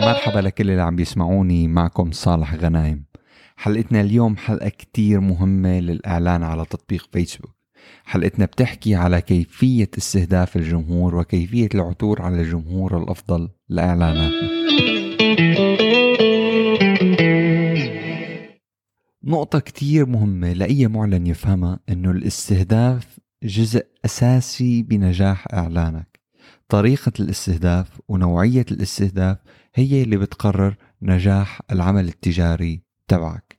مرحبا لكل اللي عم بيسمعوني معكم صالح غنايم. حلقتنا اليوم حلقة كتير مهمة للإعلان على تطبيق فيسبوك. حلقتنا بتحكي على كيفية استهداف الجمهور وكيفية العثور على الجمهور الأفضل لإعلاناتنا. نقطة كتير مهمة لأي معلن يفهمها أنه الاستهداف جزء أساسي بنجاح إعلانك. طريقة الاستهداف ونوعية الاستهداف هي اللي بتقرر نجاح العمل التجاري تبعك.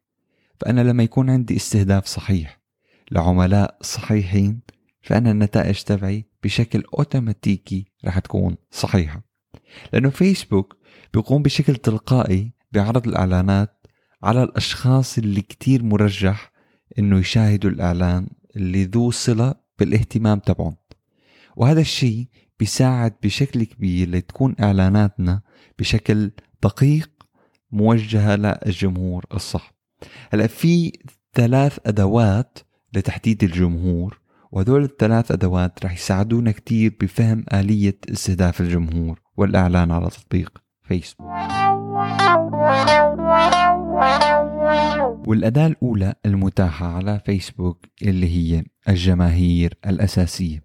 فأنا لما يكون عندي استهداف صحيح لعملاء صحيحين فأنا النتائج تبعي بشكل أوتوماتيكي رح تكون صحيحة. لأنه فيسبوك بيقوم بشكل تلقائي بعرض الإعلانات على الأشخاص اللي كتير مرجح إنه يشاهدوا الإعلان اللي ذو صلة بالاهتمام تبعهم. وهذا الشيء بيساعد بشكل كبير لتكون إعلاناتنا بشكل دقيق موجهة للجمهور الصح. هلأ في ثلاث أدوات لتحديد الجمهور وهذول الثلاث أدوات رح يساعدونا كتير بفهم آلية استهداف الجمهور والإعلان على تطبيق فيسبوك والأداة الأولى المتاحة على فيسبوك اللي هي الجماهير الأساسية.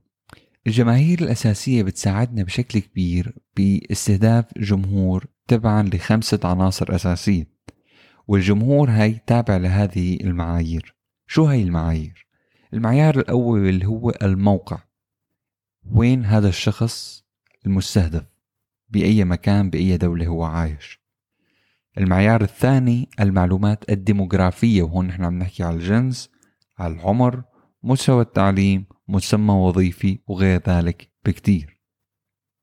الجماهير الأساسية بتساعدنا بشكل كبير باستهداف جمهور تبعا لخمسة عناصر أساسية. والجمهور هاي تابع لهذه المعايير. شو هاي المعايير؟ المعيار الأول اللي هو الموقع. وين هذا الشخص المستهدف؟ بأي مكان بأي دولة هو عايش؟ المعيار الثاني المعلومات الديموغرافية وهون نحن عم نحكي على الجنس على العمر مستوى التعليم مسمى وظيفي وغير ذلك بكتير.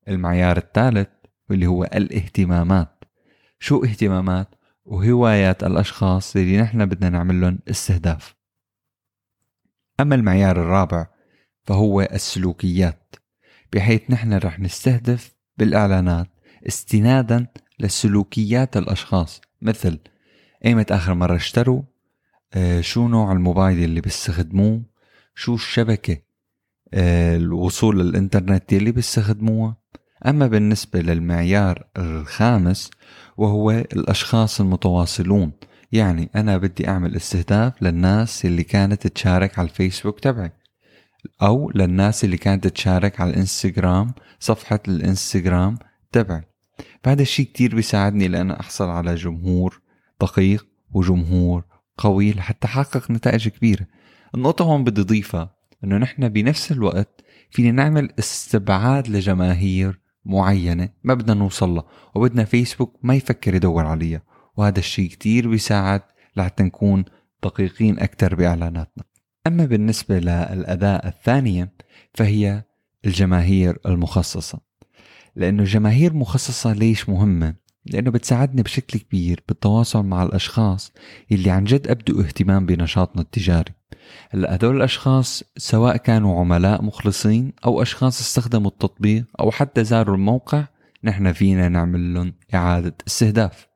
المعيار الثالث واللي هو الاهتمامات. شو اهتمامات؟ وهوايات الأشخاص اللي نحن بدنا نعمل لهم استهداف. أما المعيار الرابع فهو السلوكيات. بحيث نحن رح نستهدف بالإعلانات استنادا لسلوكيات الأشخاص. مثل ايمت آخر مرة اشتروا آه شو نوع الموبايل اللي بيستخدموه؟ شو الشبكة آه الوصول للإنترنت اللي بيستخدموها؟ أما بالنسبة للمعيار الخامس وهو الأشخاص المتواصلون. يعني أنا بدي أعمل استهداف للناس اللي كانت تشارك على الفيسبوك تبعي أو للناس اللي كانت تشارك على الإنستغرام صفحة الإنستغرام تبعي. فهذا الشيء كتير بيساعدني لأنا أحصل على جمهور دقيق وجمهور قوي لحتى أحقق نتائج كبيرة. النقطة هون بدي أضيفها إنه نحن بنفس الوقت فينا نعمل استبعاد لجماهير معينة ما بدنا نوصل لها وبدنا فيسبوك ما يفكر يدور عليها وهذا الشيء كتير بيساعد لحتى نكون دقيقين أكثر بإعلاناتنا. أما بالنسبة للأداة الثانية فهي الجماهير المخصصة. لأنه الجماهير مخصصة ليش مهمة؟ لأنه بتساعدني بشكل كبير بالتواصل مع الأشخاص اللي عن جد أبدوا اهتمام بنشاطنا التجاري هلأ هدول الأشخاص سواء كانوا عملاء مخلصين أو أشخاص استخدموا التطبيق أو حتى زاروا الموقع نحن فينا نعمل لهم إعادة استهداف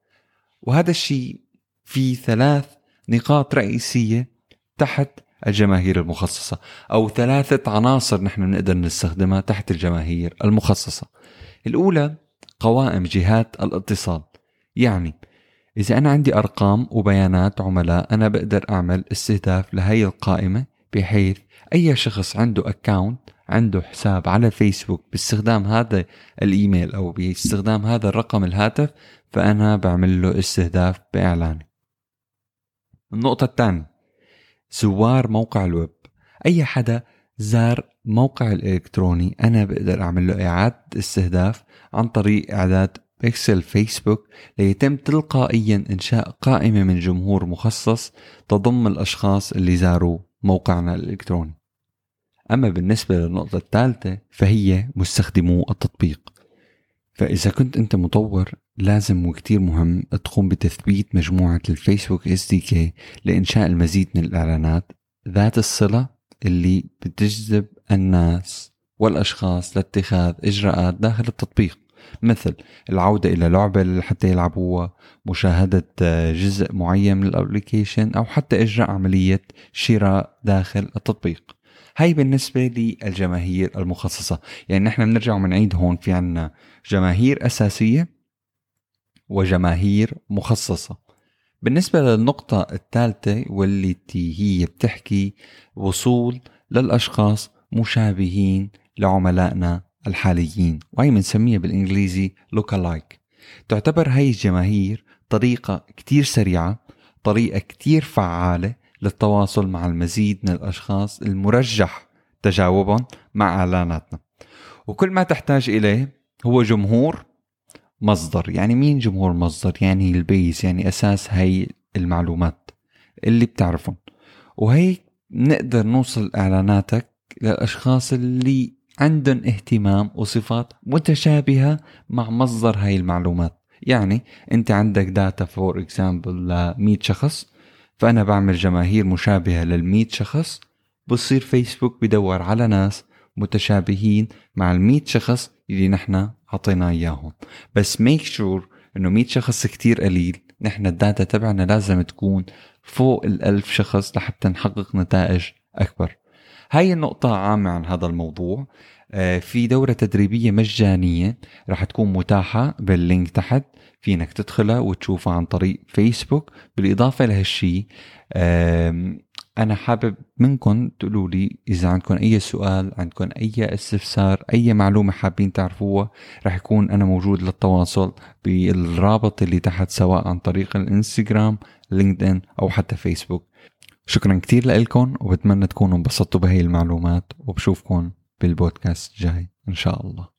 وهذا الشيء في ثلاث نقاط رئيسية تحت الجماهير المخصصة. أو ثلاثة عناصر نحن نقدر نستخدمها تحت الجماهير المخصصة. الأولى قوائم جهات الاتصال. يعني إذا أنا عندي أرقام وبيانات عملاء أنا بقدر أعمل استهداف لهي القائمة بحيث أي شخص عنده أكاونت عنده حساب على فيسبوك باستخدام هذا الإيميل أو باستخدام هذا الرقم الهاتف فأنا بعمل له استهداف بإعلاني. النقطة الثانية زوار موقع الويب. أي حدا زار موقع الإلكتروني أنا بقدر أعمل له إعادة استهداف عن طريق إعداد بيكسل فيسبوك ليتم تلقائيا إنشاء قائمة من جمهور مخصص تضم الأشخاص اللي زاروا موقعنا الإلكتروني. أما بالنسبة للنقطة الثالثة فهي مستخدمو التطبيق. فإذا كنت أنت مطور لازم وكتير مهم تقوم بتثبيت مجموعة الفيسبوك SDK لإنشاء المزيد من الإعلانات ذات الصلة اللي بتجذب الناس والأشخاص لاتخاذ إجراءات داخل التطبيق. مثل العودة إلى لعبة حتى يلعبوها مشاهدة جزء معين من ال application أو حتى إجراء عملية شراء داخل التطبيق. هاي بالنسبة للجماهير المخصصة. يعني نحن بنرجع وبنعيد هون في عنا جماهير أساسية وجماهير مخصصة. بالنسبة للنقطة الثالثة واللي هي بتحكي وصول للأشخاص مشابهين لعملائنا الحاليين. وهي بنسميها بالإنجليزي lookalike تعتبر هاي الجماهير طريقة كتير سريعة طريقة كتير فعالة للتواصل مع المزيد من الأشخاص المرجح تجاوبهم مع إعلاناتنا. وكل ما تحتاج إليه هو جمهور مصدر. يعني مين جمهور مصدر؟ يعني ال base يعني أساس هاي المعلومات اللي بتعرفهم. وهي نقدر نوصل إعلاناتك للأشخاص اللي عندهم اهتمام وصفات متشابهة مع مصدر هاي المعلومات. يعني أنت عندك data for example ل 100 شخص. فأنا بعمل جماهير مشابهة لل 100 شخص بصير فيسبوك بدور على ناس متشابهين مع ال 100 شخص اللي نحن عطيناه إياهم. بس make sure إنه 100 شخص كتير قليل. نحن ال data تبعنا لازم تكون فوق الألف شخص لحتى نحقق نتائج أكبر. هاي النقطة عامة عن هذا الموضوع. آه، في دورة تدريبية مجانية رح تكون متاحة بال link تحت فينك تدخلها وتشوفها عن طريق فيسبوك. بالإضافة لهالشي أنا حابب منكم تقولوا لي إذا عندكم أي سؤال عندكم أي استفسار أي معلومة حابين تعرفوها رح يكون أنا موجود للتواصل بالرابط اللي تحت سواء عن طريق الإنستغرام لينكدين أو حتى فيسبوك. شكرا كتير لكم وبتمنى تكونوا انبسطتوا بهي المعلومات وبشوفكم بالبودكاست الجاي إن شاء الله.